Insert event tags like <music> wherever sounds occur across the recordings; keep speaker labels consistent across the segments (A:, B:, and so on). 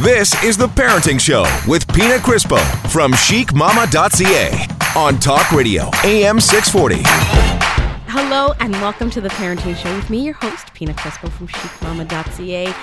A: This is The Parenting Show with Pina Crispo from chicmama.ca on Talk Radio, AM 640.
B: Hello and welcome to the Parenting Show with me, your host, Pina Crispo from chicmama.ca.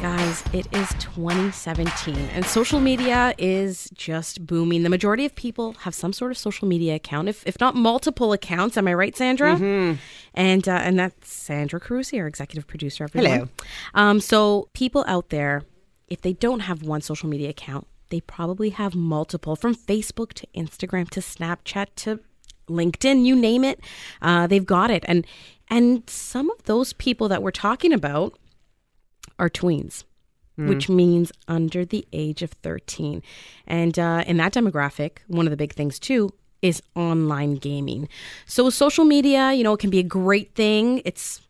B: Guys, it is 2017 and social media is just booming. The majority of people have some sort of social media account, if, if not multiple accounts. Am I right, Sandra? Mm-hmm. And uh, and that's Sandra Carusi, our executive producer. Everyone.
C: Hello.
B: Um, so people out there, if they don't have one social media account, they probably have multiple, from Facebook to Instagram to Snapchat to LinkedIn, you name it, uh, they've got it. And and some of those people that we're talking about are tweens, which means under the age of 13. And uh, in that demographic, one of the big things too is online gaming. So social media, you know, it can be a great thing. It's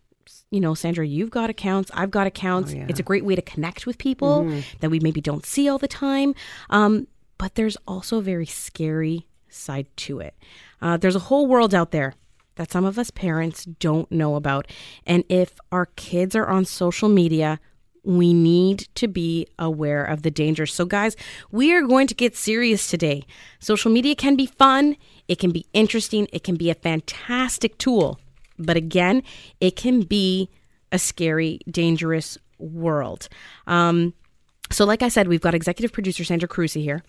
B: you know, Sandra, you've got accounts, I've got accounts.
C: yeah.
B: It's a great way to connect with people that we maybe don't see all the time. Um, but there's also a very scary side to it. Uh, there's a whole world out there that some of us parents don't know about. And if our kids are on social media, we need to be aware of the dangers. So, guys, we are going to get serious today. Social media can be fun, it can be interesting, it can be a fantastic tool. But again, it can be a scary, dangerous world. Um, so, like I said, we've got executive producer Sandra Carusi here,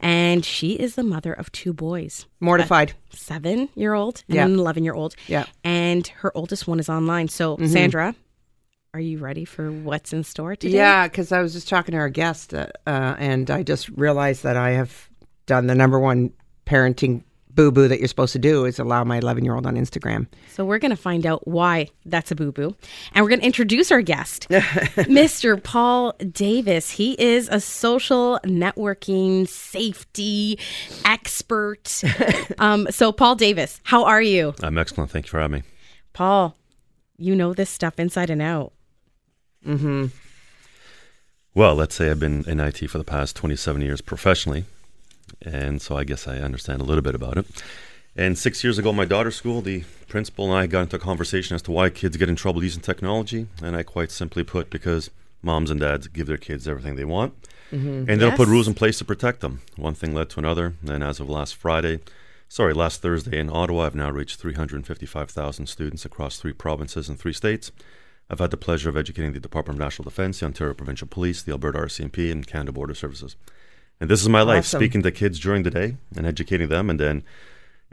B: and she is the mother of two boys
C: Mortified.
B: seven year old and
C: Yeah.
B: an 11 year old.
C: Yeah.
B: And her oldest one is online. So, Sandra, are you ready for what's in store today?
C: yeah, because I was just talking to our guest, uh, uh, and I just realized that I have done the number one parenting boo boo that you're supposed to do is allow my 11 year old on Instagram.
B: So, we're going to find out why that's a boo boo. And we're going to introduce our guest, <laughs> Mr. Paul Davis. He is a social networking safety expert. <laughs> um, so, Paul Davis, how are you?
D: I'm excellent. Thank you for having me.
B: Paul, you know this stuff inside and out. Hmm.
D: Well, let's say I've been in IT for the past 27 years professionally, and so I guess I understand a little bit about it. And six years ago, my daughter's school, the principal and I got into a conversation as to why kids get in trouble using technology, and I quite simply put, because moms and dads give their kids everything they want, mm-hmm. and they don't put rules in place to protect them. One thing led to another, and as of last Friday, sorry, last Thursday in Ottawa, I've now reached 355,000 students across three provinces and three states. I've had the pleasure of educating the Department of National Defence, the Ontario Provincial Police, the Alberta RCMP, and Canada Border Services. And this is my life,
C: Awesome.
D: speaking to kids during the day and educating them, and then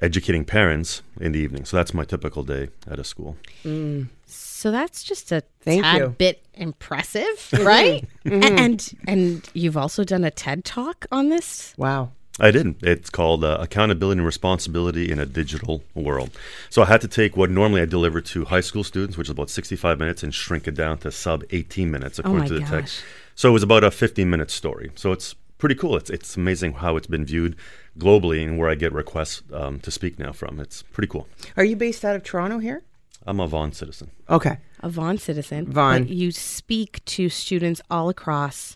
D: educating parents in the evening. So that's my typical day at a school. Mm.
B: So that's just a
C: Thank
B: tad
C: you.
B: bit impressive, <laughs> mm-hmm. right? A- And and you've also done a TED talk on this.
C: Wow.
D: I didn't. It's called uh, Accountability and Responsibility in a Digital World. So I had to take what normally I deliver to high school students, which is about 65 minutes, and shrink it down to sub 18 minutes according oh
B: my
D: to the
B: gosh.
D: text. So it was about a 15 minute story. So it's pretty cool. It's, it's amazing how it's been viewed globally and where I get requests um, to speak now from. It's pretty cool.
C: Are you based out of Toronto here?
D: I'm a Vaughan citizen.
C: Okay.
B: A Vaughan citizen.
C: Vaughan.
B: But you speak to students all across.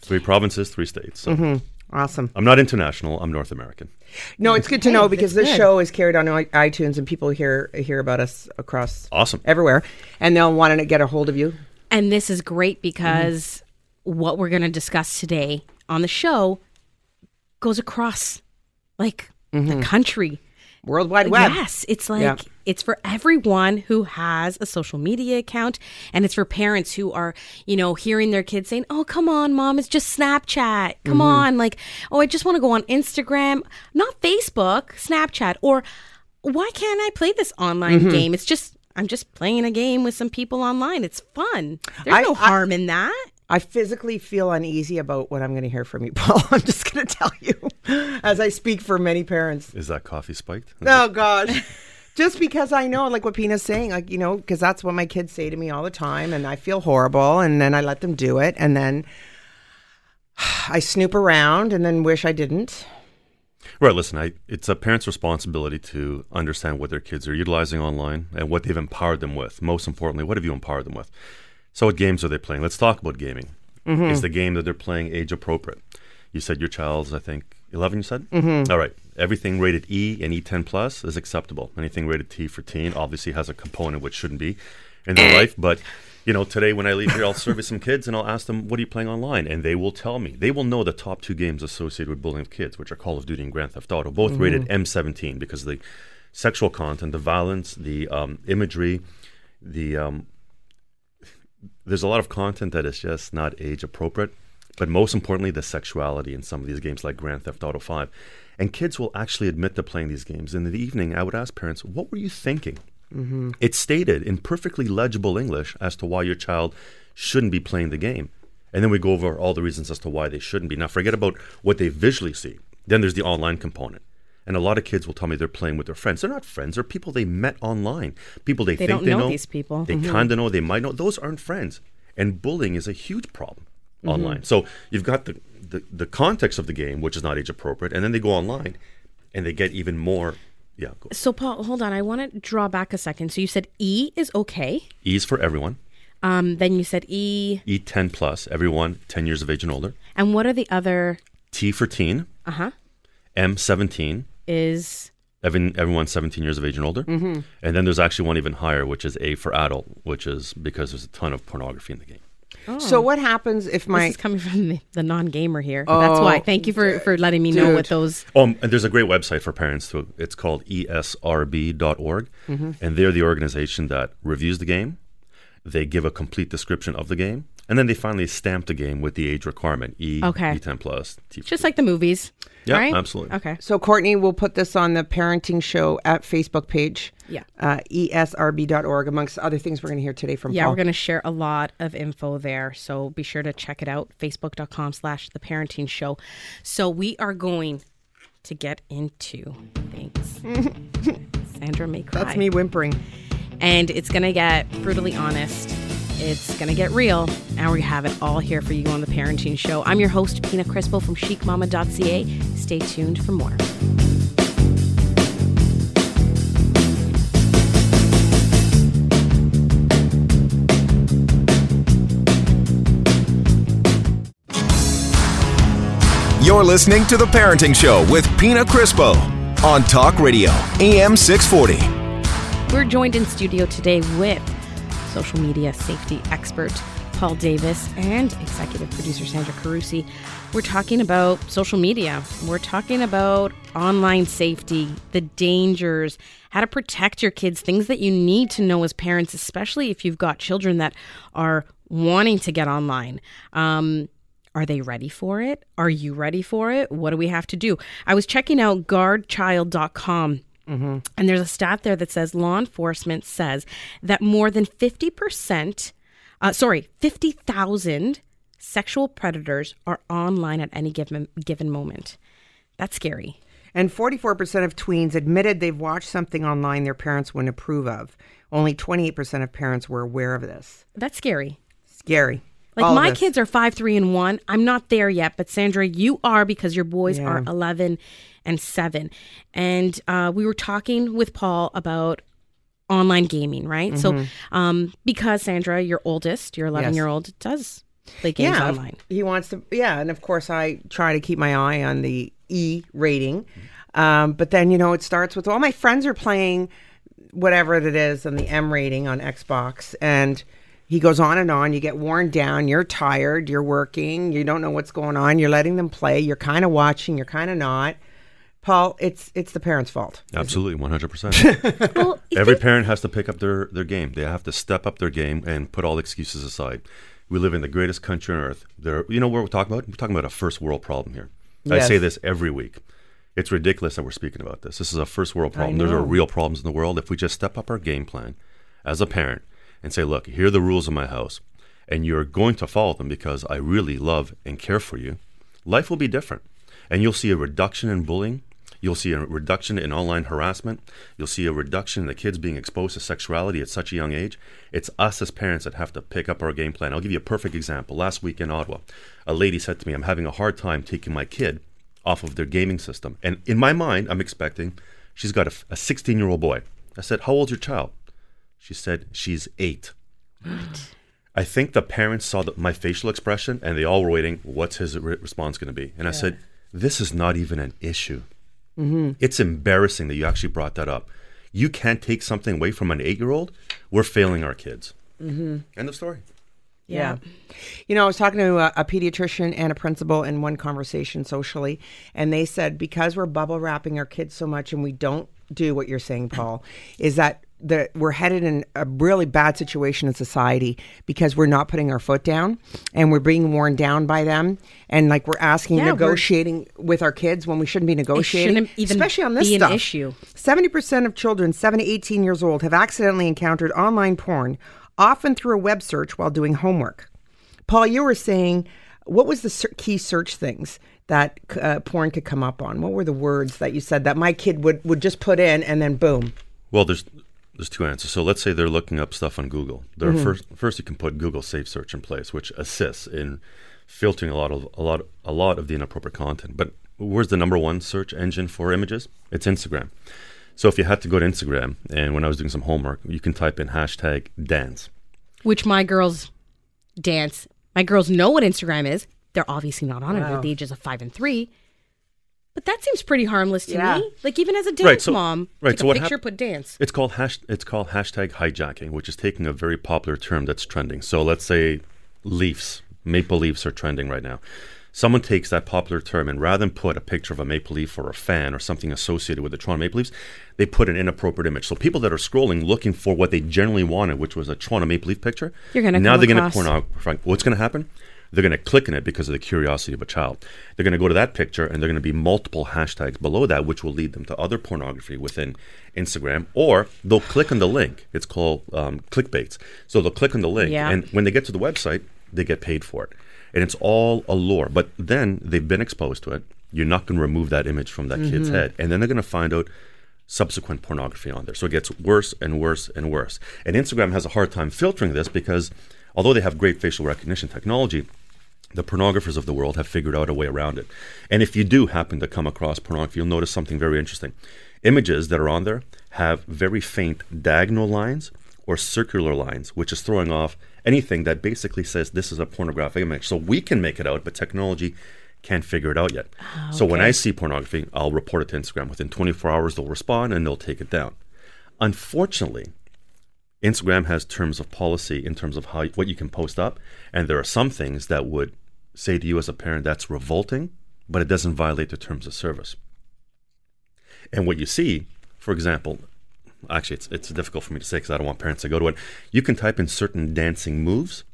D: Three provinces, three states. So
C: Awesome.
D: I'm not international. I'm North American.
C: No, it's good to know because this
B: good.
C: show is carried on iTunes and people hear hear about us across
D: Awesome.
C: everywhere, and they'll want to get a hold of you.
B: And this is great because what we're going to discuss today on the show goes across like the country.
C: World Wide Web.
B: Yes, it's like
C: Yeah.
B: it's for everyone who has a social media account, and it's for parents who are, you know, hearing their kids saying, "Oh, come on, mom, it's just Snapchat. Come
C: Mm-hmm.
B: on, like, oh, I just want to go on Instagram, not Facebook, Snapchat, or why can't I play this online
C: Mm-hmm.
B: game? It's just I'm just playing a game with some people online. It's fun. There's
C: I-
B: no
C: I-
B: harm in that."
C: I physically feel uneasy about what I'm going to hear from you, <laughs> Paul. I'm just going to tell you, as I speak for many parents.
D: Is that coffee spiked?
C: Oh gosh. Just because I know, like what Pina's saying, like, you know, because that's what my kids say to me all the time, and I feel horrible, and then I let them do it, and then I snoop around and then wish I didn't.
D: Right. Listen, I, it's a parent's responsibility to understand what their kids are utilizing online and what they've empowered them with. Most importantly, what have you empowered them with? So, what games are they playing? Let's talk about gaming. Is the game that they're playing age appropriate? You said your child's, I think, 11, you said? Mm-hmm. All right. Everything rated E and E10 plus is acceptable. Anything rated T for teen obviously has a component which shouldn't be in their <coughs> life, but You know, today when I leave here, I'll survey some kids and I'll ask them, "What are you playing online?" And they will tell me. They will know the top two games associated with bullying of kids, which are Call of Duty and Grand Theft Auto, both rated M17 because of the sexual content, the violence, the um, imagery, the um, there's a lot of content that is just not age appropriate, but most importantly, the sexuality in some of these games like Grand Theft Auto 5. And kids will actually admit to playing these games. In the evening, I would ask parents, what were you thinking? Mm-hmm. It's stated in perfectly legible English as to why your child shouldn't be playing the game. And then we go over all the reasons as to why they shouldn't be. Now, forget about what they visually see. Then there's the online component. And a lot of kids will tell me they're playing with their friends. They're not friends. They're people they met online. People they,
B: They
D: think they
B: know
D: know.
B: these people.
D: They kind of know. They might know. Those aren't friends. And bullying is a huge problem online. So you've got the, the the context of the game, which is not age appropriate, and then they go online, and they get even more. Yeah, go.
B: So, Paul, hold on. I want to draw back a second. So, you said E is okay.
D: E is for everyone.
B: Um, then you said E.
D: E ten plus, everyone ten years of age and older.
B: And what are the other?
D: T for teen.
B: Uh huh.
D: M seventeen.
B: Is
D: Every, everyone's 17 years of age and older. Mm-hmm. And then there's actually one even higher, which is A for adult, which is because there's a ton of pornography in the game.
C: So what happens if my
B: this is coming from the, the non-gamer here. Oh, That's why. Thank you for for letting me know what those.
D: Oh, and there's a great website for parents too. It's called esrb.org, and they're the organization that reviews the game. They give a complete description of the game, and then they finally stamped the game with the age requirement E
B: Okay.
D: E10 plus. T
B: Just like the movies.
D: Yeah,
B: right?
D: absolutely.
B: Okay.
C: So Courtney will put this on the parenting show at Facebook page.
B: Yeah.
C: Uh, esrb.org, amongst other things we're going to hear today from
B: Yeah,
C: Paul.
B: we're going to share a lot of info there. So be sure to check it out. Facebook.com slash the parenting show. So we are going to get into things. <laughs> Sandra may cry.
C: That's me whimpering.
B: And it's going to get brutally honest. It's going to get real. And we have it all here for you on the parenting show. I'm your host, Pina Crispo from chicmama.ca. Stay tuned for more.
A: You're listening to The Parenting Show with Pina Crispo on Talk Radio, AM 640.
B: We're joined in studio today with social media safety expert Paul Davis and executive producer Sandra Carusi. We're talking about social media. We're talking about online safety, the dangers, how to protect your kids, things that you need to know as parents, especially if you've got children that are wanting to get online. Um, are they ready for it? Are you ready for it? What do we have to do? I was checking out guardchild.com and there's a stat there that says law enforcement says that more than 50%, uh, sorry, 50,000 sexual predators are online at any given, given moment. That's scary.
C: And 44% of tweens admitted they've watched something online their parents wouldn't approve of. Only 28% of parents were aware of this.
B: That's scary.
C: Scary.
B: Like
C: All
B: my kids are five, three, and one. I'm not there yet, but Sandra, you are because your boys
C: Yeah.
B: are 11 and seven. And uh, we were talking with Paul about online gaming, right? So, um, because Sandra, your oldest, your 11
C: Mm-hmm. Yes.
B: year old, does play games
C: yeah,
B: online.
C: He wants to, yeah. And of course, I try to keep my eye on the E rating. Um, but then, you know, it starts with all my friends are playing whatever it is on the M rating on Xbox. And he goes on and on. You get worn down. You're tired. You're working. You don't know what's going on. You're letting them play. You're kind of watching. You're kind of not. Paul, it's it's the parents' fault.
D: Absolutely, 100%. <laughs> Every parent has to pick up their, their game. They have to step up their game and put all excuses aside. We live in the greatest country on earth. There, you know what we're talking about? We're talking about a first world problem here. I say this every week. It's ridiculous that we're speaking about this. This is a first world problem. There are real problems in the world. If we just step up our game plan as a parent and say, look, here are the rules of my house, and you're going to follow them because I really love and care for you, life will be different. And you'll see a reduction in bullying. You'll see a reduction in online harassment. You'll see a reduction in the kids being exposed to sexuality at such a young age. It's us as parents that have to pick up our game plan. I'll give you a perfect example. Last week in Ottawa, a lady said to me, I'm having a hard time taking my kid off of their gaming system. And in my mind, I'm expecting she's got a 16 year old boy. I said, How old's your child? She said, She's eight. I think the parents saw the, my facial expression and they all were waiting, what's his re- response going to be? And I said, This is not even an issue. It's embarrassing that you actually brought that up. You can't take something away from an eight year old. We're failing our kids. Mm-hmm. End of story.
C: Yeah. You know, I was talking to a, a, pediatrician and a principal in one conversation socially, and they said because we're bubble wrapping our kids so much and we don't do what you're saying, Paul, is that the, we're headed in a really bad situation in society because we're not putting our foot down and we're being worn down by them. And like we're asking, yeah, negotiating we're, with our kids when we shouldn't be negotiating,
B: shouldn't
C: especially on this
B: stuff.
C: issue. 70% of children 7 to 18 years old have accidentally encountered online porn often through a web search while doing homework. Paul, you were saying, what was the key search things that uh, porn could come up on? What were the words that you said that my kid would, would just put in and then boom?
D: Well, there's there's two answers. So let's say they're looking up stuff on Google. Mm-hmm. First, first you can put Google Safe Search in place, which assists in filtering a lot of a lot a lot of the inappropriate content. But where's the number one search engine for images? It's Instagram. So if you had to go to Instagram, and when I was doing some homework, you can type in hashtag dance.
B: Which my girls dance. My girls know what Instagram is. They're obviously not on wow. it at the ages of five and three. But that seems pretty harmless to yeah. me. Like even as a dance right, so, mom, right, take so a picture, hap- put dance.
D: It's called hash. It's called hashtag hijacking, which is taking a very popular term that's trending. So let's say Leafs, Maple Leafs are trending right now someone takes that popular term and rather than put a picture of a maple leaf or a fan or something associated with the Toronto Maple Leafs, they put an inappropriate image. So people that are scrolling looking for what they generally wanted, which was a Toronto Maple Leaf picture,
B: You're gonna
D: now they're
B: going
D: to pornography. What's going to happen? They're going to click on it because of the curiosity of a child. They're going to go to that picture and they're going to be multiple hashtags below that, which will lead them to other pornography within Instagram. Or they'll click on the link. It's called um, clickbaits. So they'll click on the link, yeah. and when they get to the website, they get paid for it and it's all allure. But then they've been exposed to it. You're not going to remove that image from that mm-hmm. kid's head, and then they're going to find out subsequent pornography on there. So it gets worse and worse and worse. And Instagram has a hard time filtering this because although they have great facial recognition technology, the pornographers of the world have figured out a way around it. And if you do happen to come across pornography, you'll notice something very interesting. Images that are on there have very faint diagonal lines or circular lines, which is throwing off anything that basically says this is a pornographic image. So we can make it out, but technology can't figure it out yet. okay. So when I see pornography, I'll report it to Instagram. Within 24 hours, they'll respond and they'll take it down. Unfortunately, Instagram has terms of policy in terms of how what you can post up, and there are some things that would say to you as a parent that's revolting, but it doesn't violate the terms of service. And what you see, for example, actually it's it's difficult for me to say because I don't want parents to go to it. You can type in certain dancing moves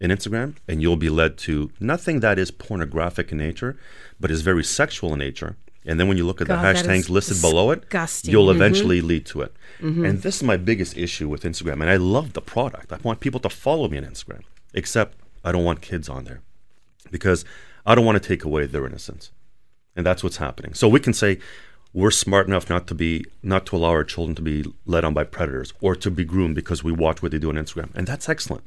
D: in Instagram, and you'll be led to nothing that is pornographic in nature, but is very sexual in nature. And then when you look at God, the hashtags listed
B: disgusting.
D: below it, you'll mm-hmm. eventually lead to it. Mm-hmm. And this is my biggest issue with Instagram. And I love the product. I want people to follow me on Instagram, except I don't want kids on there because I don't want to take away their innocence. And that's what's happening. So we can say, we're smart enough not to be not to allow our children to be led on by predators or to be groomed because we watch what they do on Instagram. And that's excellent.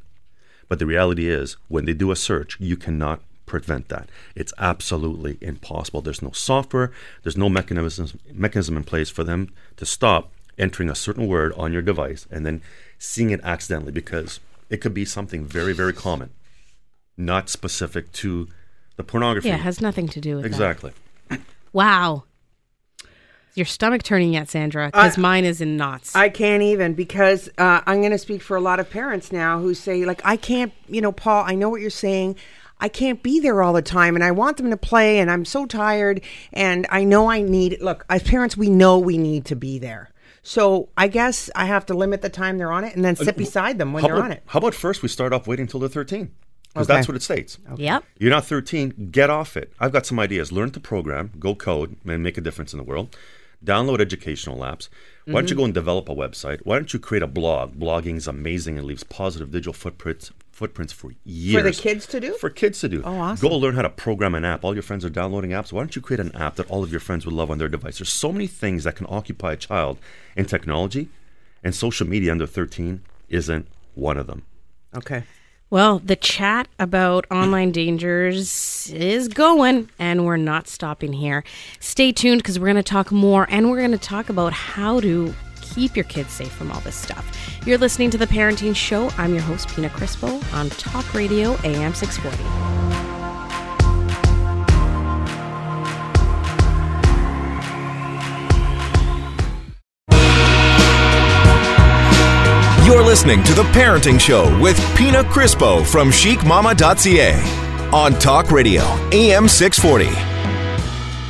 D: But the reality is when they do a search, you cannot prevent that. It's absolutely impossible. There's no software, there's no mechanism mechanism in place for them to stop entering a certain word on your device and then seeing it accidentally because it could be something very, very common, not specific to the pornography.
B: Yeah, it has nothing to do with
D: exactly.
B: That. Wow your stomach turning yet, Sandra? Because mine is in knots.
C: I can't even because uh, I'm going to speak for a lot of parents now who say, like, I can't, you know, Paul, I know what you're saying. I can't be there all the time and I want them to play and I'm so tired and I know I need look as parents we know we need to be there so I guess I have to limit the time they're on it and then sit uh, beside them when
D: how
C: they're
D: about,
C: on it
D: how about first we start off waiting until they're 13 because okay. that's what it states.
B: Okay. Yep.
D: You're not 13, get off it. I've got some ideas. Learn to program, go code, and make a difference in the world download educational apps. Why don't you mm-hmm. go and develop a website? Why don't you create a blog? Blogging is amazing and leaves positive digital footprints footprints for years.
C: For the kids to do?
D: For kids to do.
C: Oh, awesome.
D: Go learn how to program an app. All your friends are downloading apps. Why don't you create an app that all of your friends would love on their device? There's so many things that can occupy a child in technology, and social media under 13 isn't one of them.
C: Okay.
B: Well, the chat about online <clears throat> dangers is going, and we're not stopping here. Stay tuned because we're going to talk more, and we're going to talk about how to keep your kids safe from all this stuff. You're listening to The Parenting Show. I'm your host, Pina Crispo, on Talk Radio AM 640.
A: You're listening to The Parenting Show with Pina Crispo from chicmama.ca on Talk Radio, AM 640.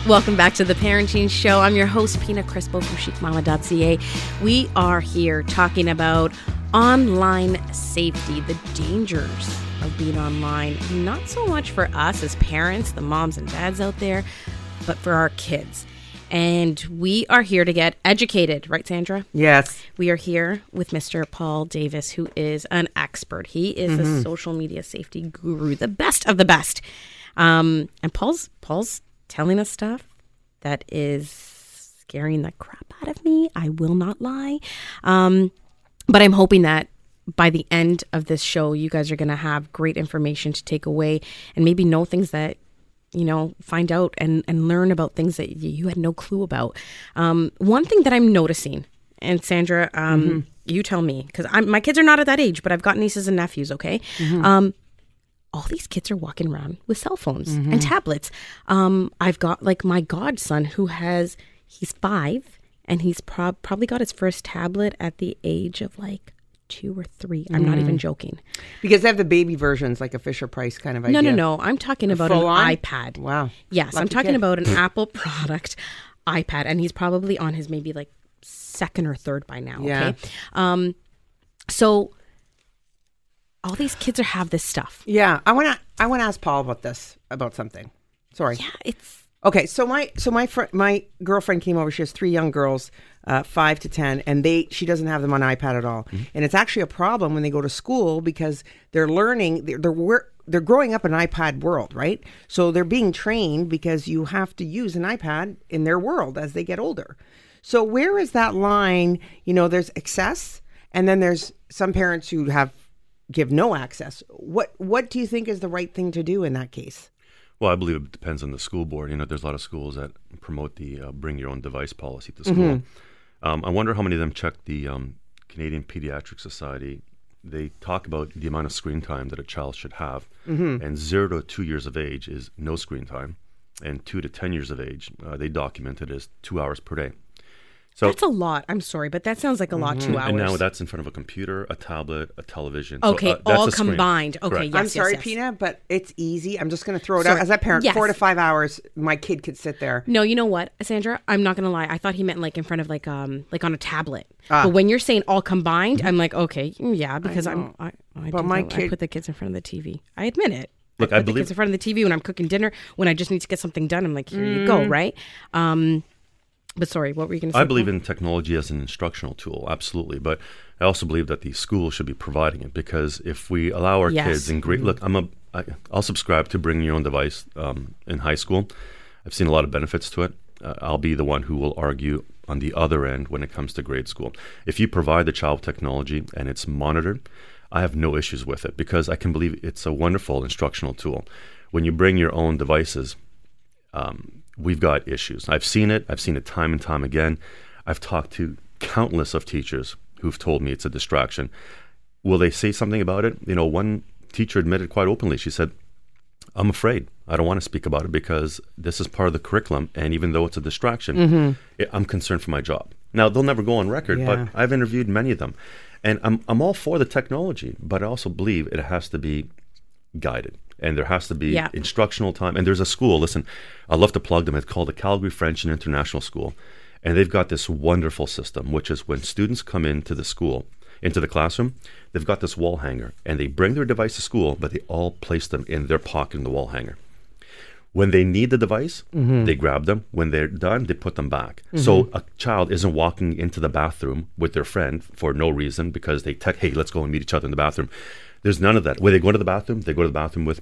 B: Welcome back to the Parenting Show. I'm your host, Pina Crispo from chicmama.ca. We are here talking about online safety, the dangers of being online. Not so much for us as parents, the moms and dads out there, but for our kids. And we are here to get educated, right, Sandra?
C: Yes.
B: We are here with Mr. Paul Davis, who is an expert. He is a social media safety guru, the best of the best. Um, and Paul's Paul's telling us stuff that is scaring the crap out of me. I will not lie. Um, but I'm hoping that by the end of this show, you guys are going to have great information to take away and maybe know things that you know find out and and learn about things that you, had no clue about. Um, one thing that I'm noticing, and Sandra, um, you tell me because I'm my kids are not at that age, but I've got nieces and nephews. Okay. Um, all these kids are walking around with cell phones and tablets. Um, I've got like my godson who has he's five and he's prob- probably got his first tablet at the age of like two or three. I'm not even joking.
C: Because they have the baby versions, like a Fisher Price kind of idea.
B: No, no, no. I'm talking about an
C: on?
B: iPad.
C: Wow.
B: Yes, I'm talking
C: kid.
B: about an <clears throat> Apple product iPad, and he's probably on his maybe like second or third by now.
C: Yeah.
B: Okay. Um, so all these kids are have this stuff.
C: Yeah, I want to. I want to ask Paul about this, about something. Sorry.
B: Yeah, it's
C: Okay, so my so my fr- my girlfriend came over. She has three young girls, uh, five to ten, and they she doesn't have them on iPad at all. And it's actually a problem when they go to school because they're learning. They're they're, wor- they're growing up in an iPad world, right? So they're being trained because you have to use an iPad in their world as they get older. So where is that line? You know, there's excess, and then there's some parents who have give no access. What what do you think is the right thing to do in that case?
D: Well, I believe it depends on the school board. You know, there's a lot of schools that promote the uh, bring your own device policy to school. Um, I wonder how many of them check the um, Canadian Pediatric Society. They talk about the amount of screen time that a child should have, and zero to two years of age is no screen time, and two to ten years of age, uh, they document it as two hours per day. So
B: that's a lot. I'm sorry, but that sounds like a lot. Two hours.
D: and now that's in front of a computer, a tablet, a television. So,
B: Okay,
D: uh, that's
B: all
D: a screen.
B: combined. Okay,
D: Correct.
B: yes,
C: I'm
B: yes,
C: sorry,
B: yes.
C: Pina, but it's easy. I'm just going to throw it
B: Sorry.
C: out as a parent.
B: Yes.
C: Four to five hours, my kid could sit there.
B: No, you know what, Sandra? I'm not gonna lie. I thought he meant like in front of like um like on a tablet.
C: Ah.
B: But when you're saying all combined, I'm like, okay, mm, yeah, because I'm I, I,
C: But
B: do
C: my
B: that. I
C: kid-
B: put the kids in front of the TV. I admit it.
D: Look,
B: I
D: I
B: put the
D: believe-
B: kids in front of the TV when I'm cooking dinner. When I just need to get something done, I'm like, here you
C: Mm.
B: go, right? Um, but sorry, what were you gonna say?
D: I believe in technology as an instructional tool, absolutely. But I also believe that the school should be providing it because if we allow our
B: Yes.
D: kids in great look, I'm a I, I'll subscribe to bringing your own device um, in high school. I've seen a lot of benefits to it. Uh, I'll be the one who will argue on the other end when it comes to grade school. If you provide the child technology and it's monitored, I have no issues with it because I can believe it's a wonderful instructional tool. When you bring your own devices, we've got issues. I've seen it. I've seen it time and time again. I've talked to countless of teachers who've told me it's a distraction. Will they say something about it? You know, one teacher admitted quite openly. She said, "I'm afraid. I don't want to speak about it because this is part of the curriculum, and even though it's a distraction, mm-hmm. it, I'm concerned for my job." Now they'll never go on record,
C: Yeah.
D: but I've interviewed many of them, and I'm I'm all for the technology, but I also believe it has to be guided and there has to be
B: Yeah.
D: instructional time and there's a school listen i love to plug them it's called the calgary french and international school and they've got this wonderful system which is when students come into the school into the classroom they've got this wall hanger and they bring their device to school but they all place them in their pocket in the wall hanger when they need the device, mm-hmm. they grab them. When they're done, they put them back. So mm-hmm. a child isn't walking into the bathroom with their friend for no reason because they tech, hey, let's go and meet each other in the bathroom. There's none of that. When they go to the bathroom, they go to the bathroom with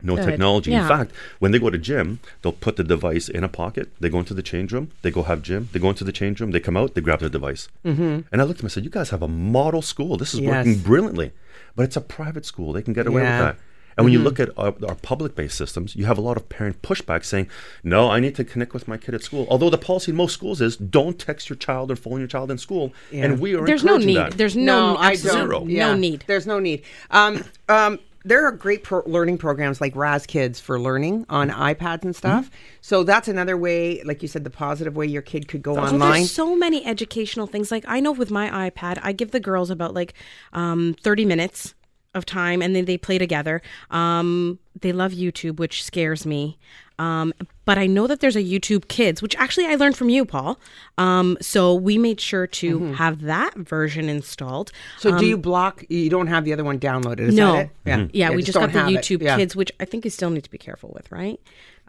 D: no
B: Good.
D: technology. In fact, when they go to gym, they'll put the device in a pocket. They go into the change room. They go have gym. They go into the change room. They come out. They grab their device. Mm-hmm. And I looked at them and said, "You guys have a model school. This is
C: Yes.
D: working brilliantly." But it's a private school. They can get away
C: Yeah.
D: with that. And when you look at our, our public-based systems, you have a lot of parent pushback saying, "No, I need to connect with my kid at school." Although the policy in most schools is, "Don't text your child or phone your child in school," and we are
B: There's no
D: encouraging
B: need.
D: that.
B: There's no,
C: I
B: absolute-
C: don't.
B: no need.
C: There's no need. Um, um, there are great pro- learning programs like Raz Kids for learning on iPads and stuff.
B: Mm-hmm.
C: So that's another way, like you said, the positive way your kid could go
B: So
C: online.
B: there's so many educational things. Like I know with my iPad, I give the girls about like um, 30 minutes of time, and then they play together. Um, they love YouTube, which scares me. Um, but I know that there's a YouTube Kids, which actually I learned from you, Paul. Um, so we made sure to have that version installed.
C: so do you block? You don't have the other one downloaded? Is
B: Um, No.
C: that it? Yeah,
B: Yeah, we just got the. YouTube
C: Yeah.
B: Kids, which I think you still need to be careful with, right?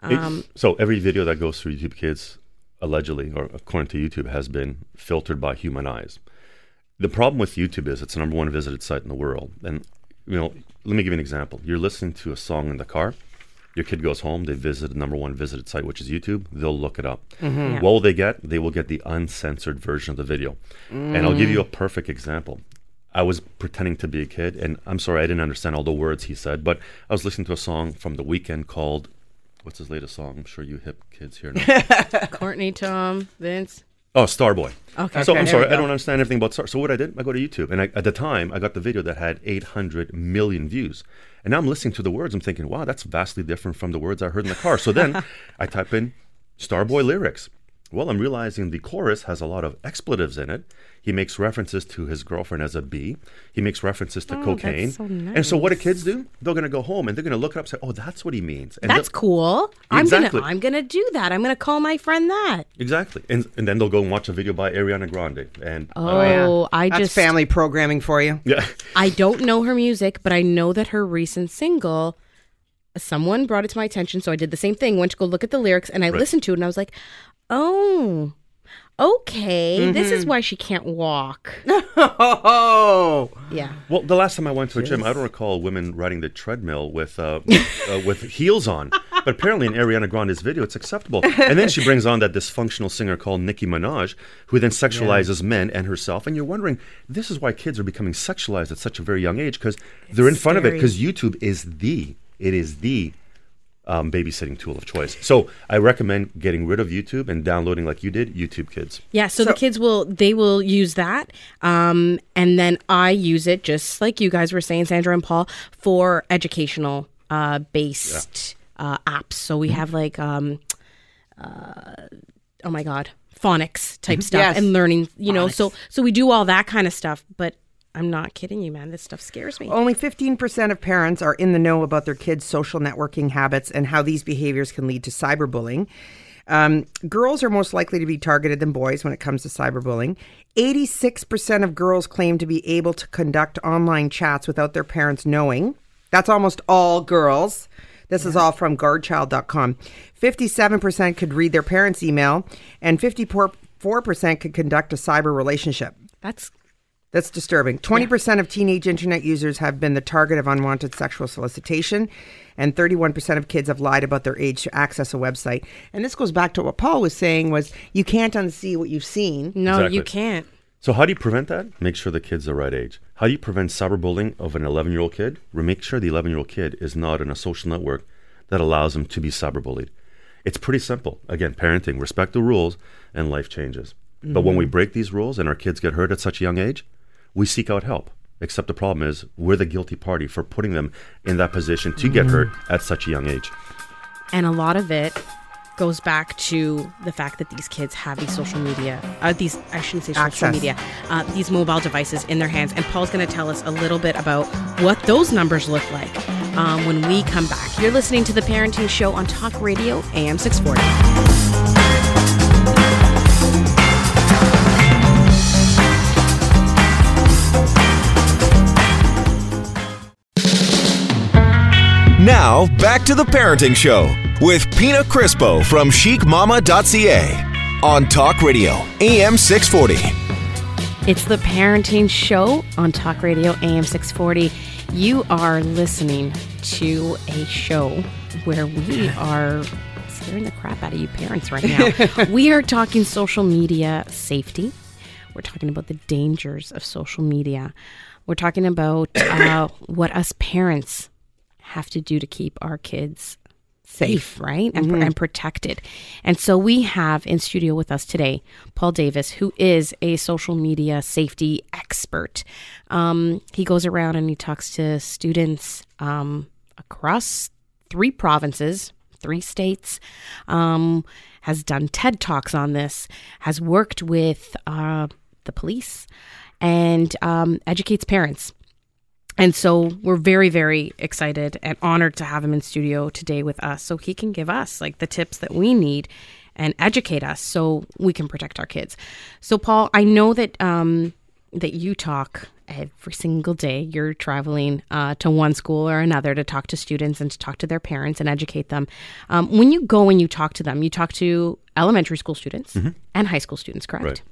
D: It-
B: Um,
D: so every video that goes through YouTube Kids, allegedly or according to YouTube, has been filtered by human eyes. The problem with YouTube is it's the number one visited site in the world. And you know, let me give you an example. You're listening to a song in the car. Your kid goes home. They visit the number one visited site, which is YouTube. They'll look it up. Mm-hmm.
B: Yeah.
D: What will they get? They will get the uncensored version of the video. And I'll give you a mm. perfect example. I was pretending to be a kid, and I'm sorry I didn't understand all the words he said, but I was listening to a song from the Weeknd called what's his latest song? I'm sure you hip kids here know. <laughs>
B: Courtney, Tom, Vince.
D: Oh, Starboy.
B: Okay.
D: So
C: Okay,
D: I'm sorry, I don't understand anything about Star. So what I did, I go to YouTube, and I, at the time, I got the video that had 800 million views. And now I'm listening to the words. I'm thinking, wow, that's vastly different from the words I heard in the car. So then I type in Starboy lyrics. Well, I'm realizing the chorus has a lot of expletives in it. He makes references to his girlfriend as a bee. He makes references to
B: Oh,
D: cocaine.
B: that's so
D: And so what do kids do? They're going to go home and they're going to look it up and say, oh, that's what he means. And
B: That's
D: they'll-
B: cool. I'm
D: Exactly.
B: gonna I'm gonna do that. I'm gonna call my friend that.
D: Exactly. And, and then they'll go and watch a video by Ariana Grande. And uh,
B: oh, oh,
C: yeah.
B: I
C: That's
B: just
C: family programming for you.
D: yeah.
B: I don't know her music, but I know that her recent single, someone brought it to my attention. So I did the same thing, went to go look at the lyrics, and I
D: Right.
B: listened to it, and I was like, oh, okay, this
C: Mm-hmm.
B: is why she can't walk.
C: Oh, <laughs>
B: Yeah.
D: Well, the last time I went to a gym, I don't recall women riding the treadmill with uh, with, <laughs> uh, with heels on. But apparently, in Ariana Grande's video, it's acceptable. And then she brings on that dysfunctional singer called Nicki Minaj, who then sexualizes men and herself. And you're wondering, this is why kids are becoming sexualized at such a very young age because they're in front of it. Because YouTube is the it is the um, babysitting tool of choice. So I recommend getting rid of YouTube and downloading, like you did, YouTube Kids.
B: Yeah, so, the kids will they will use that, um, and then I use it just like you guys were saying, Sandra and Paul, for educational uh, based uh, apps. So we have like, um, uh, oh my god, phonics type stuff
C: Yes.
B: and learning. You know, so so we do all that kind of stuff. But I'm not kidding you, man. This stuff scares me.
C: only 15% of parents are in the know about their kids' social networking habits and how these behaviors can lead to cyberbullying. Um, girls are most likely to be targeted than boys when it comes to cyberbullying. 86% of girls claim to be able to conduct online chats without their parents knowing. That's almost all girls. This is all from guardchild.com. 57% could read their parents' email, and 54% could conduct a cyber relationship.
B: That's
C: That's disturbing. 20% of teenage internet users have been the target of unwanted sexual solicitation, and 31% of kids have lied about their age to access a website. And this goes back to what Paul was saying was you can't unsee what you've seen.
B: no,
D: Exactly.
B: you can't.
D: So how do you prevent that? Make sure the kid's the right age. How do you prevent cyberbullying of an 11 year old kid? Re- Make sure the 11 year old kid is not in a social network that allows him to be cyberbullied. It's pretty simple. Again, parenting, respect the rules, and life changes. But when we mm-hmm. break these rules and our kids get hurt at such a young age, we seek out help. Except the problem is we're the guilty party for putting them in that position to get hurt at such a young age.
B: And a lot of it goes back to the fact that these kids have these social media, uh, these, I shouldn't say social
C: Access.
B: media, uh, these mobile devices in their hands. And Paul's going to tell us a little bit about what those numbers look like um, when we come back. You're listening to The Parenting Show on Talk Radio, AM 640.
A: Now, back to the Parenting Show with Pina Crispo from chicmama.ca on Talk Radio, AM 640.
B: It's The Parenting Show on Talk Radio, AM 640. You are listening to a show where we are scaring the crap out of you parents right now. <laughs> we are talking social media safety. We're talking about the dangers of social media. We're talking about uh, what us parents have to do to keep our kids safe, right? And, and protected. And so we have in studio with us today Paul Davis, who is a social media safety expert. Um, he goes around and he talks to students um, across three provinces, three states, um, has done TED Talks on this, has worked with uh, the police, and um, educates parents. And so we're very, very excited and honored to have him in studio today with us so he can give us like the tips that we need and educate us so we can protect our kids. So Paul, I know that um that you talk every single day. You're traveling uh, to one school or another to talk to students and to talk to their parents and educate them. Um, when you go and you talk to them, you talk to elementary school students and high school students, correct?
D: Right.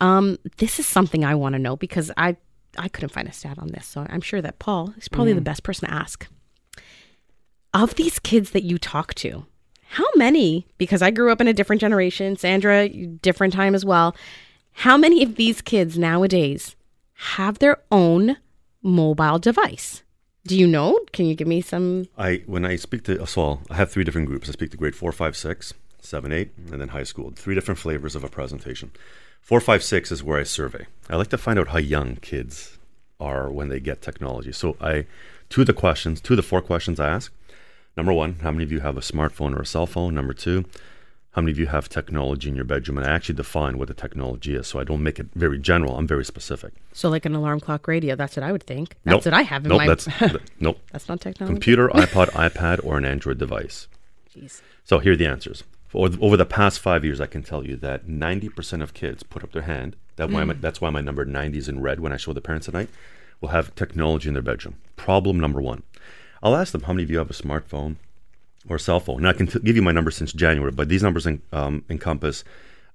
B: Um, this is something I want to know because I I couldn't find a stat on this, so I'm sure that Paul is probably the mm. best person to ask. Of these kids that you talk to, how many? Because I grew up in a different generation, Sandra, different time as well. How many of these kids nowadays have their own mobile device? Do you know? Can you give me some?
D: I when I speak to so I have three different groups. I speak to grade four, five, six, seven, eight, and then high school. Three different flavors of a presentation. Four, five, six is where I survey. I like to find out how young kids are when they get technology. So I two of the questions, two of the four questions I ask. Number one, how many of you have a smartphone or a cell phone? Number two, how many of you have technology in your bedroom? And I actually define what the technology is, so I don't make it very general. I'm very specific.
B: So, like an alarm clock radio. That's what I would think. That's
D: Nope.
B: what I have in
D: nope,
B: my.
D: That's <laughs> th- nope.
B: that's not technology.
D: Computer, <laughs> iPod, iPad, or an Android device.
B: Jeez.
D: So here are the answers. For, over the past five years, I can tell you that 90% of kids put up their hand. That why my, that's why my number 90 is in red when I show the parents at night. Will have technology in their bedroom. Problem number one. I'll ask them how many of you have a smartphone or a cell phone. Now I can t- give you my numbers since January, but these numbers en- um, encompass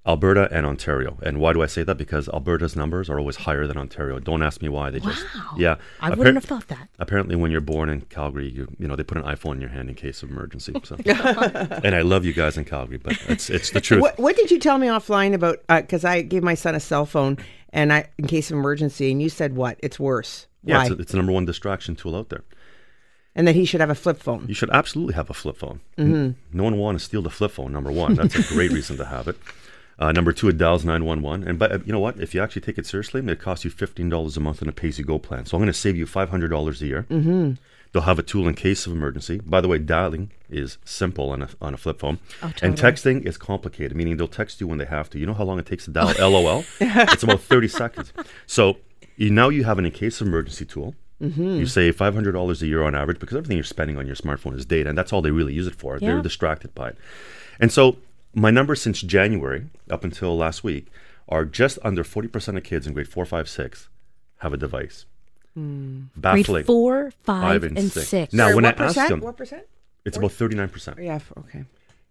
D: Alberta and Ontario. And why do I say that? Because Alberta's numbers are always higher than Ontario. Don't ask me why. They just
B: Wow.
D: yeah.
B: I
D: Appar-
B: wouldn't have thought that.
D: apparently when you're born in Calgary, you you know they put an iPhone in your hand in case of emergency. So. <laughs> and I love you guys in Calgary, but it's it's the truth.
C: What, what did you tell me offline about? Uh, because I gave my son a cell phone, and I, in case of emergency, and you said what? It's worse.
D: Yeah,
C: Why?
D: it's, it's the number one distraction tool out there.
C: and that he should have a flip phone.
D: You should absolutely have a flip phone. Mm-hmm. N- No one want to steal the flip phone. Number one, that's a great reason to have it. Uh, number two, it dials nine one one. And but uh, you know what? If you actually take it seriously, it costs you fifteen dollars a month in a pay as you go plan. So I'm going to save you five hundred dollars a year. Mm-hmm. They'll have a tool in case of emergency. By the way, dialing is simple on a on a flip phone, and texting is complicated. Meaning they'll text you when they have to. You know how long it takes to dial <laughs> LOL? It's about <laughs> thirty seconds. So you, now you have an in case of emergency tool. You save five hundred dollars a year on average because everything you're spending on your smartphone is data, and that's all they really use it for.
B: Yeah.
D: They're distracted by it, and so my numbers since January up until last week are just under forty percent of kids in grade four, five, six have a device. Hmm. Baffling.
B: Grade four, five,
D: and
B: and,
D: six.
B: six.
D: Now,
C: Sorry,
D: when I
C: what
D: asked
C: percent?
D: them,
C: what percent?
D: it's about thirty nine percent.
C: Yeah. f-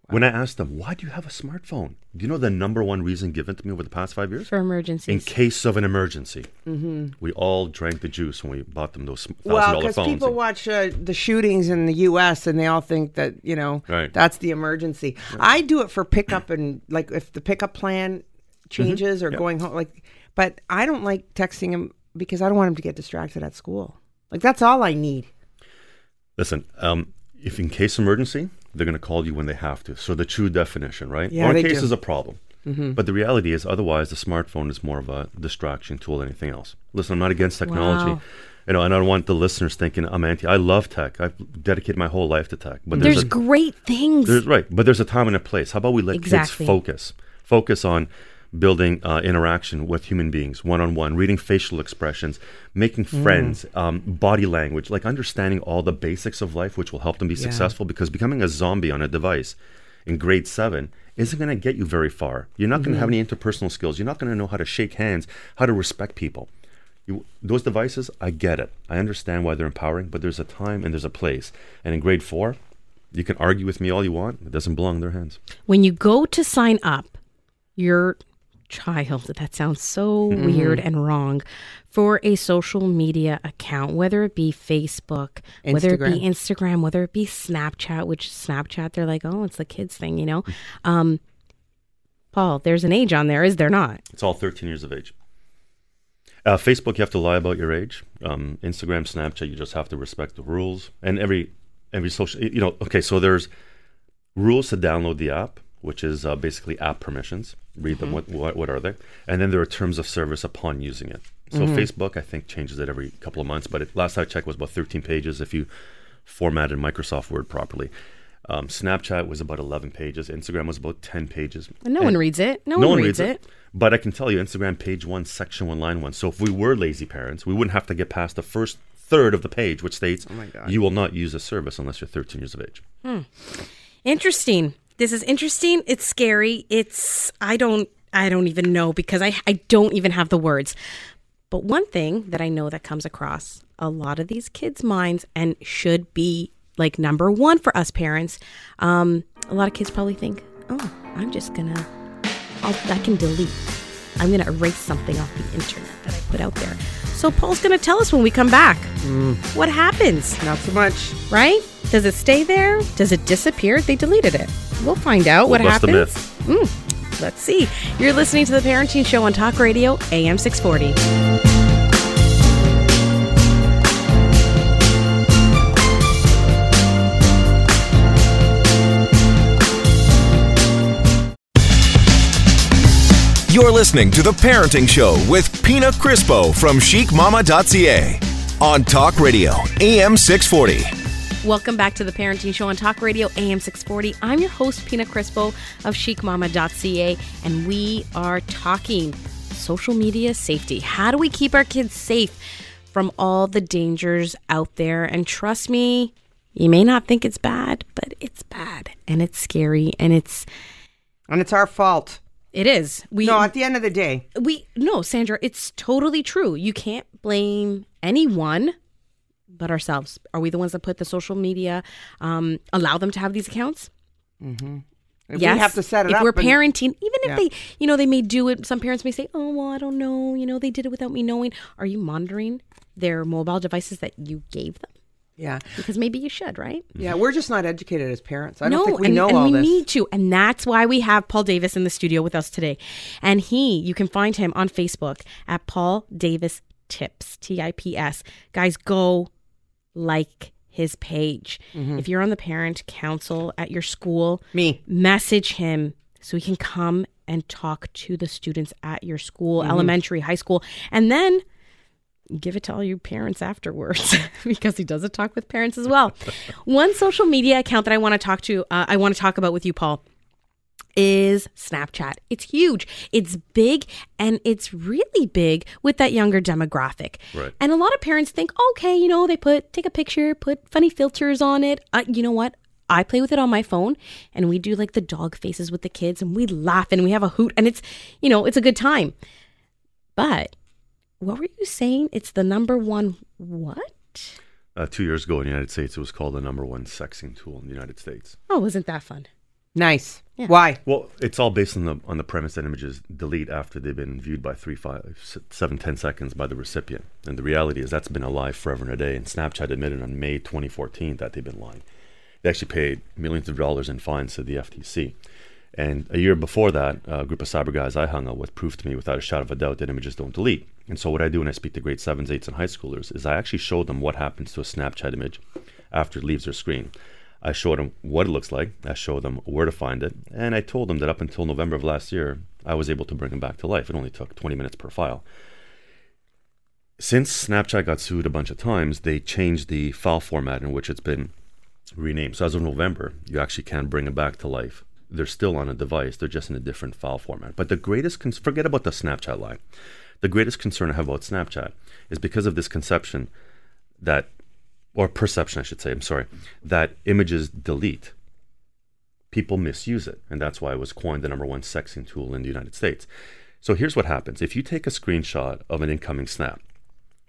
C: Okay.
D: When I asked them, why do you have a smartphone? Do you know the number one reason given to me over the past five years?
B: for emergencies.
D: In case of an emergency. We all drank the juice when we bought them those $1,000
C: Well,
D: dollar
C: because people watch uh, the shootings in the U.S. and they all think that you know
D: Right.
C: that's the emergency. I do it for pickup and like if the pickup plan changes or
D: Yep.
C: going home, like. But I don't like texting him because I don't want him to get distracted at school. Like that's all I need.
D: Listen, um, if in case emergency, they're going to call you when they have to. So the true definition, right?
C: Yeah,
D: or in case
C: do. Mm-hmm.
D: there's a problem. But the reality is, otherwise, the smartphone is more of a distraction tool than anything else. Listen, I'm not against technology.
B: Wow.
D: You know, and I don't want the listeners thinking I'm anti. I love tech. I've dedicated my whole life to tech. But there's,
B: There's
D: a,
B: great things.
D: there's right, but there's a time and a place. How about we let
B: Exactly.
D: kids focus? Focus on building uh, interaction with human beings, one on one, reading facial expressions, making
B: Mm.
D: friends, um, body language, like understanding all the basics of life, which will help them be successful. Because becoming a zombie on a device in grade seven isn't going to get you very far. You're not going to have
B: Mm-hmm.
D: any interpersonal skills. You're not going to know how to shake hands, how to respect people. You, those devices, I get it. I understand why they're empowering, but there's a time and there's a place. And in grade four, you can argue with me all you want. It doesn't belong in their hands.
B: when you go to sign up your child, that sounds so
D: Mm-hmm.
B: weird and wrong, for a social media account, whether it be Facebook, whether it be Instagram, whether it be Snapchat, which Snapchat, they're like, oh, it's the kids thing, you know? Um, Paul, there's an age on there, is there not?
D: It's all 13 years of age. Uh, Facebook, you have to lie about your age. Um, Instagram, Snapchat, you just have to respect the rules. And every every social, you know, okay. So there's rules to download the app, which is uh, basically app permissions. Read them. What, what what are they? And then there are terms of service upon using it. So Facebook, I think, changes it every couple of months. But it, last I checked, was about 13 pages if you formatted Microsoft Word properly. Um, Snapchat was about 11 pages. Instagram was about 10 pages.
B: And no one reads it. No, one, reads, it.
D: But I can tell you, Instagram page one, section one, line one. So if we were lazy parents, we wouldn't have to get past the first third of the page, which states
C: my God.
D: you will not use a service unless you're 13 years of age.
B: Interesting. This is interesting. It's scary. It's I don't I don't even know because I I don't even have the words. But one thing that I know that comes across a lot of these kids' minds and should be like number one for us parents. Um, a lot of kids probably think, "Oh, I'm just gonna, I'll, I can delete. I'm gonna erase something off the internet that I put out there." So Paul's gonna tell us when we come back what happens
C: Not so much.
B: right? Does it stay there? Does it disappear? They deleted it. We'll find out what
D: We'll bust the
B: happens. Mm, let's see. You're listening to the Parenting Show on Talk Radio, AM 640.
A: You're listening to The Parenting Show with Pina Crispo from chicmama.ca on Talk Radio, AM 640.
B: Welcome back to the Parenting Show on Talk Radio, AM 640. I'm your host, Pina Crispo of chicmama.ca, and we are talking social media safety. How do we keep our kids safe from all the dangers out there? And trust me, you may not think it's bad, but it's bad and it's scary and it's
C: And it's our fault.
B: it is. We
C: No, at the end of the day.
B: we no, Sandra, it's totally true. You can't blame anyone but ourselves. Are we the ones that put the social media um, allow them to have these accounts?
C: If we have to set it
B: if
C: up.
B: we're
C: and-
B: parenting, even if
C: Yeah.
B: they, you know, they may do it. Some parents may say, "Oh, well, I don't know. You know, they did it without me knowing." Are you monitoring their mobile devices that you gave them?
C: Yeah.
B: Because maybe you should, right?
C: Yeah, we're just not educated as parents. I don't think we
B: and,
C: know
B: and
C: all
B: we
C: this.
B: need to, and that's why we have Paul Davis in the studio with us today. And he, you can find him on Facebook at Paul Davis Tips, T I P S. Guys, go like his page.
C: Mm-hmm.
B: If you're on the parent council at your school,
C: Me.
B: message him so he can come and talk to the students at your school,
C: Mm-hmm.
B: elementary, high school, and then give it to all you parents afterwards <laughs> because he does a talk with parents as well. <laughs> One social media account that I want to talk to, uh, I want to talk about with you, Paul, is Snapchat. It's huge, it's big, and it's really big with that younger demographic.
D: Right.
B: And a lot of parents think, okay, you know, they put take a picture, put funny filters on it. Uh, you know what? I play with it on my phone, and we do like the dog faces with the kids, and we laugh and we have a hoot, and it's, you know, it's a good time. But what were you saying? It's the number one what?
D: Uh, two years ago in the United States, it was called the number one sexting tool in the United States.
B: Oh, wasn't that fun?
C: Nice.
B: Yeah.
C: Why?
D: Well, it's all based on the on the premise that images delete after they've been viewed by three, five, s- seven, ten seconds by the recipient. And the reality is that's been a lie forever and a day. And Snapchat admitted on May 2014 that they've been lying. They actually paid millions of dollars in fines to the FTC. And a year before that, a group of cyber guys I hung out with proved to me without a shadow of a doubt that images don't delete. And so what I do when I speak to grade sevens, eights, and high schoolers is I actually show them what happens to a Snapchat image after it leaves their screen. I showed them what it looks like. I showed them where to find it, and I told them that up until November of last year, I was able to bring them back to life. It only took 20 minutes per file. Since Snapchat got sued a bunch of times, they changed the file format in which it's been renamed. So as of November, you actually can bring them back to life. They're still on a device. They're just in a different file format. But the greatest con- forget about the Snapchat line. The greatest concern I have about Snapchat is because of this conception that or perception, I should say, I'm sorry, that images delete. People misuse it, and that's why it was coined the number one sexting tool in the United States. So here's what happens if you take a screenshot of an incoming snap,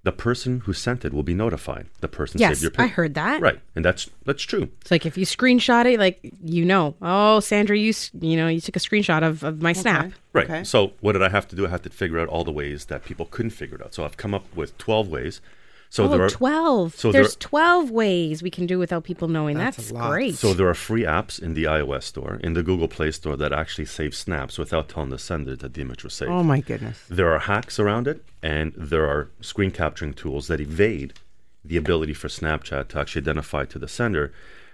D: the person who sent it will be notified. The person
B: Yes,
D: saved your picture.
B: I heard that.
D: Right, and that's that's true.
B: It's like if you screenshot it, like you know, oh Sandra, you you know, you took a screenshot of, of my snap.
D: Right.
C: Okay.
D: So what did I have to do? I had to figure out all the ways that people couldn't figure it out. So I've come up with 12 ways. So
B: oh,
D: there are
B: 12.
D: so there-
B: There's 12 ways we can do without people knowing.
C: That's
B: That's,
C: a lot.
B: great.
D: So there are free apps in the iOS store, in the Google Play store that actually save snaps without telling the sender that the image was saved.
C: Oh my goodness.
D: There are hacks around it, and there are screen capturing tools that evade the ability for Snapchat to actually identify to the sender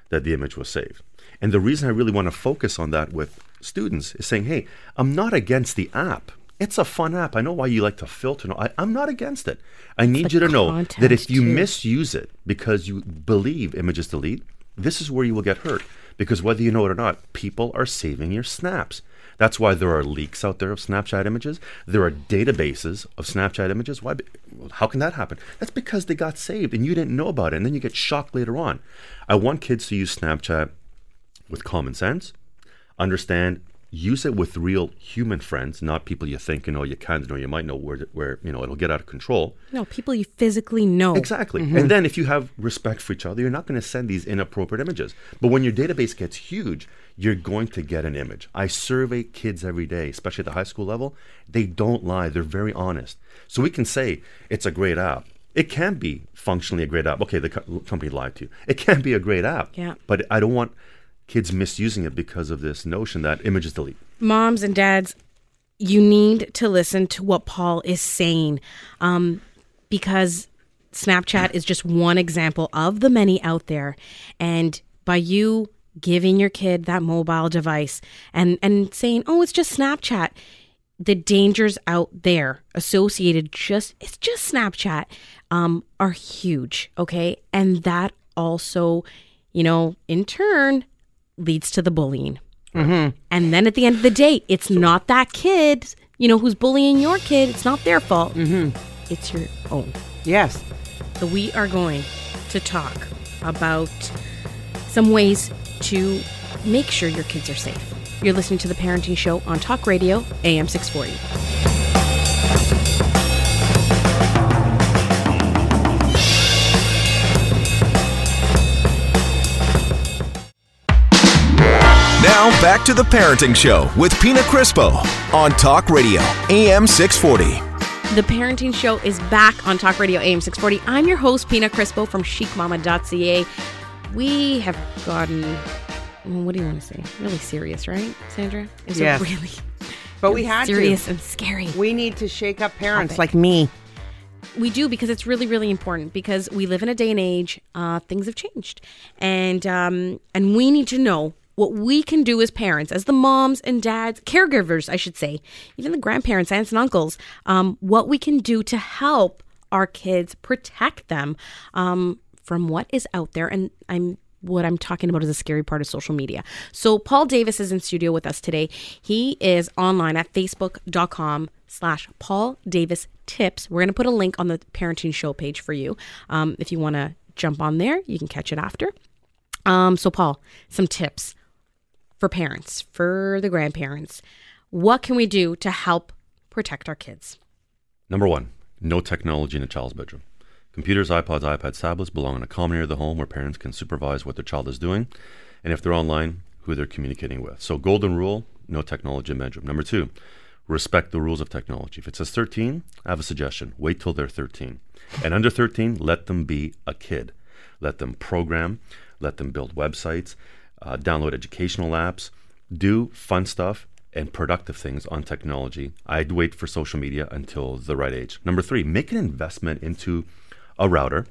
D: that the image was saved. And the reason I really want to focus on that with students is saying, hey, I'm not against the app. It's a fun app. I know why you like to filter. I, I'm not against it. I need
B: the
D: you to know that if you
B: too.
D: misuse it because you believe images delete, this is where you will get hurt. Because whether you know it or not, people are saving your snaps. That's why there are leaks out there of Snapchat images. There are databases of Snapchat images. Why? How can that happen? That's because they got saved and you didn't know about it, and then you get shocked later on. I want kids to use Snapchat with common sense, understand, use it with real human friends, not people you think you know, you kind of know, you might know where, where you know it'll get out of control.
B: No, people you physically know.
D: Exactly. Mm-hmm. And then if you have respect for each other, you're not going to send these inappropriate images. But when your database gets huge, you're going to get an image. I survey kids every day, especially at the high school level. They don't lie, they're very honest. So we can say it's a great app. It can be functionally a great app. Okay, the co- company lied to you. It can be a great app.
B: Yeah.
D: But I don't want kids misusing it because of this notion that images delete.
B: moms and dads, you need to listen to what Paul is saying um, because Snapchat is just one example of the many out there. And by you giving your kid that mobile device and, and saying, oh, it's just Snapchat, the dangers out there associated just it's just Snapchat um, are huge. Okay. And that also, you know, in turn leads to the bullying. Mm-hmm. And then at the end of the day, it's not that kid, you know, who's bullying your kid. It's not their fault. Mm-hmm. It's your own.
C: Yes.
B: So we are going to talk about some ways to make sure your kids are safe. You're listening to the Parenting Show on Talk Radio, AM 640.
A: Now back to the Parenting Show with Pina Crispo on Talk Radio, AM 640.
B: The Parenting Show is back on Talk Radio AM 640. I'm your host, Pina Crispo from chicmama.ca. We have gotten, well, what do you want to say? Really serious, right, Sandra? It's
C: Yes.
B: a really
C: But we <laughs> had
B: serious
C: to.
B: and scary.
C: We need to shake up parents
B: Topic.
C: like me.
B: We do because it's really, really important because we live in a day and age. Uh, things have changed, and um, and we need to know what we can do as parents, as the moms and dads, caregivers, I should say, even the grandparents, aunts and uncles, um, what we can do to help our kids protect them um, from what is out there. And I'm what I'm talking about is the scary part of social media. So Paul Davis is in studio with us today. He is online at facebook.com slash Paul Davis tips. We're going to put a link on the parenting show page for you. Um, if you want to jump on there, you can catch it after. Um, so Paul, some tips for parents, for the grandparents. What can we do to help protect our kids?
D: Number one, no technology in a child's bedroom. Computers, iPods, iPads, tablets belong in a common area of the home where parents can supervise what their child is doing, and if they're online, who they're communicating with. So, golden rule: no technology in bedroom. Number two, respect the rules of technology. If it says 13, I have a suggestion: wait till they're 13, and under 13, let them be a kid. Let them program. Let them build websites. Uh, download educational apps. Do fun stuff and productive things on technology. I'd wait for social media until the right age. Number three, make an investment into a router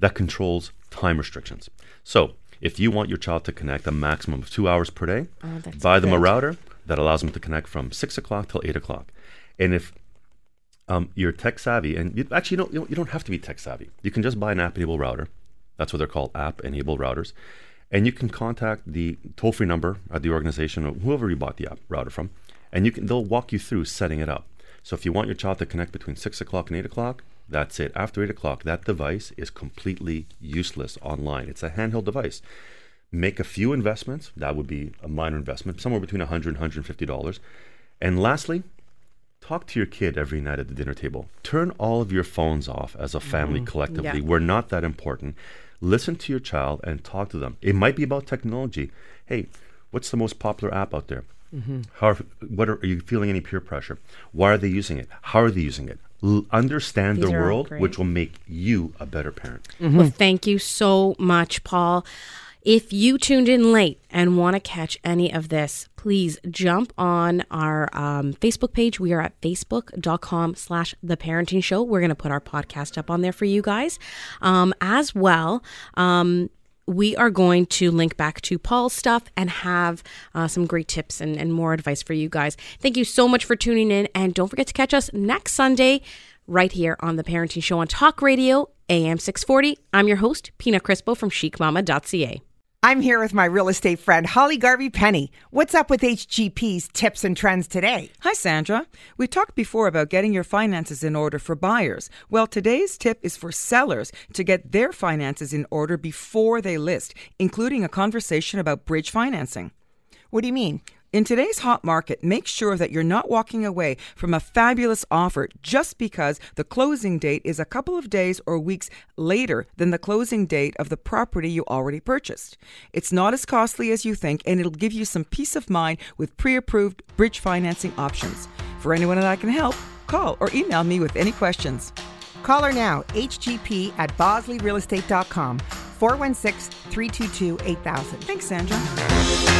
D: that controls time restrictions. So, if you want your child to connect a maximum of two hours per day,
B: Oh,
D: buy them a router that allows them to connect from six o'clock till eight o'clock. And if um, you're tech savvy, and you, actually you you don't you don't have to be tech savvy. You can just buy an app-enabled router. That's what they're called, app-enabled routers. And you can contact the toll-free number at the organization or whoever you bought the app router from, and you can they'll walk you through setting it up. So if you want your child to connect between six o'clock and eight o'clock, that's it. After eight o'clock, that device is completely useless online. It's a handheld device. Make a few investments. That would be a minor investment, somewhere between 100 and 150 dollars. And lastly, talk to your kid every night at the dinner table. Turn all of your phones off as a family mm-hmm. collectively.
B: Yeah.
D: We're not that important. Listen to your child and talk to them. It might be about technology. Hey, what's the most popular app out there? Mm-hmm. How, what are, are you feeling any peer pressure? Why are they using it? How are they using it? L- understand
B: These
D: the world, which will make you a better parent. Mm-hmm.
B: Well, thank you so much, Paul. If you tuned in late and want to catch any of this, please jump on our um, Facebook page. We are at facebook.com slash the parenting show. We're going to put our podcast up on there for you guys. Um, as well, um, we are going to link back to Paul's stuff and have uh, some great tips and, and more advice for you guys. Thank you so much for tuning in. And don't forget to catch us next Sunday right here on the Parenting Show on Talk Radio, AM 640. I'm your host, Pina Crispo from chicmama.ca.
C: I'm here with my real estate friend, Holly Garvey Penny. What's up with HGP's tips and trends today?
E: Hi, Sandra. We talked before about getting your finances in order for buyers. Well, today's tip is for sellers to get their finances in order before they list, including a conversation about bridge financing.
C: What do you mean?
E: In today's hot market, make sure that you're not walking away from a fabulous offer just because the closing date is a couple of days or weeks later than the closing date of the property you already purchased. It's not as costly as you think, and it'll give you some peace of mind with pre approved bridge financing options. For anyone that I can help, call or email me with any questions.
C: Call her now, hgp at bosleyrealestate.com, 416 322 8000.
E: Thanks, Sandra.